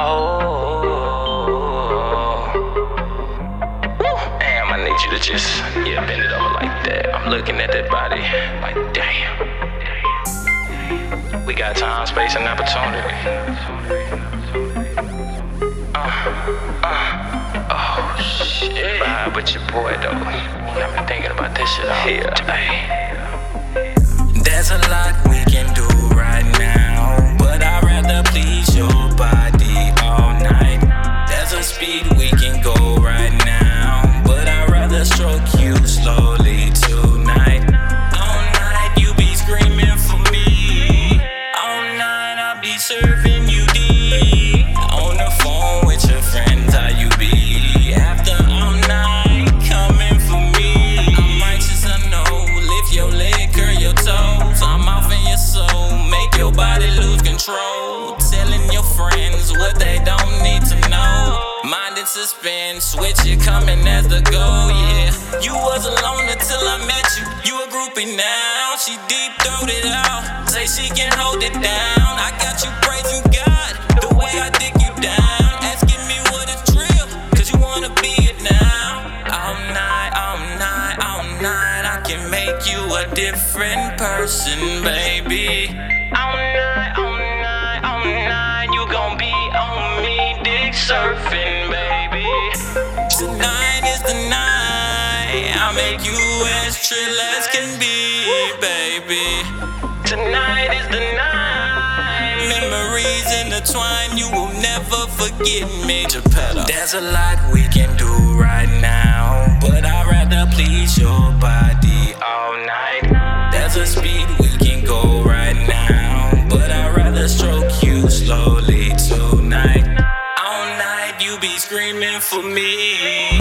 Oh. Damn, I need you to just, yeah, bend it over like that. I'm looking at that body like, damn. We got time, space, and opportunity. Uh, uh, oh, shit. Vibe with your boy, though. I've been thinking about this shit all day. Be serving you D. On the phone with your friends, how you be? After all night coming for me. I'm righteous, I know. Lift your leg, curl your toes. I'm off in your soul. Make your body lose control. Telling your friends what they don't need to know. Mind in suspense, switch it coming as the goal, yeah. You was alone until I met you. You a groupie now. She deep throated out. Say she can hold it down. I got down. Asking me what is real. Cause you wanna be it now. All night, all night, all night. I can make you a different person, baby. All night, all night, all night. You gon' be on me, dick surfing, baby. Tonight is the night. I'll make you as trill as can be, baby. Tonight is the night. Memories intertwine, you will never forget me. G'Pettoe. There's a lot we can do right now, but I'd rather please your body all night. There's a speed we can go right now, but I'd rather stroke you slowly tonight. All night you be screaming for me.